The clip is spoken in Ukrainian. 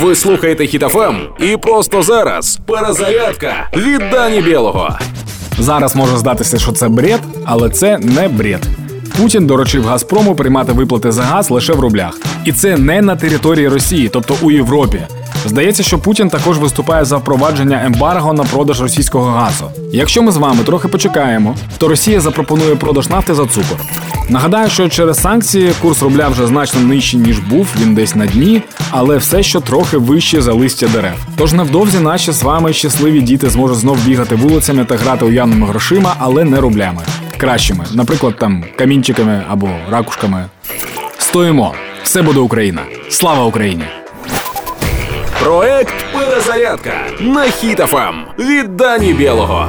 Ви слухаєте Хітофем і просто зараз перезарядка від Дані Білого. Зараз може здатися, що це бред, але це не бред. Путін доручив Газпрому приймати виплати за газ лише в рублях. І це не на території Росії, тобто у Європі. Здається, що Путін також виступає за впровадження ембарго на продаж російського газу. Якщо ми з вами трохи почекаємо, то Росія запропонує продаж нафти за цукор. Нагадаю, що через санкції курс рубля вже значно нижчий, ніж був, він десь на дні, але все ще трохи вище за листя дерев. Тож невдовзі наші з вами щасливі діти зможуть знов бігати вулицями та грати уявними грошима, але не рублями. Кращими, наприклад, там камінчиками або ракушками. Стоїмо! Все буде Україна! Слава Україні! Проект Перезарядка на хітафам від Дані Білого.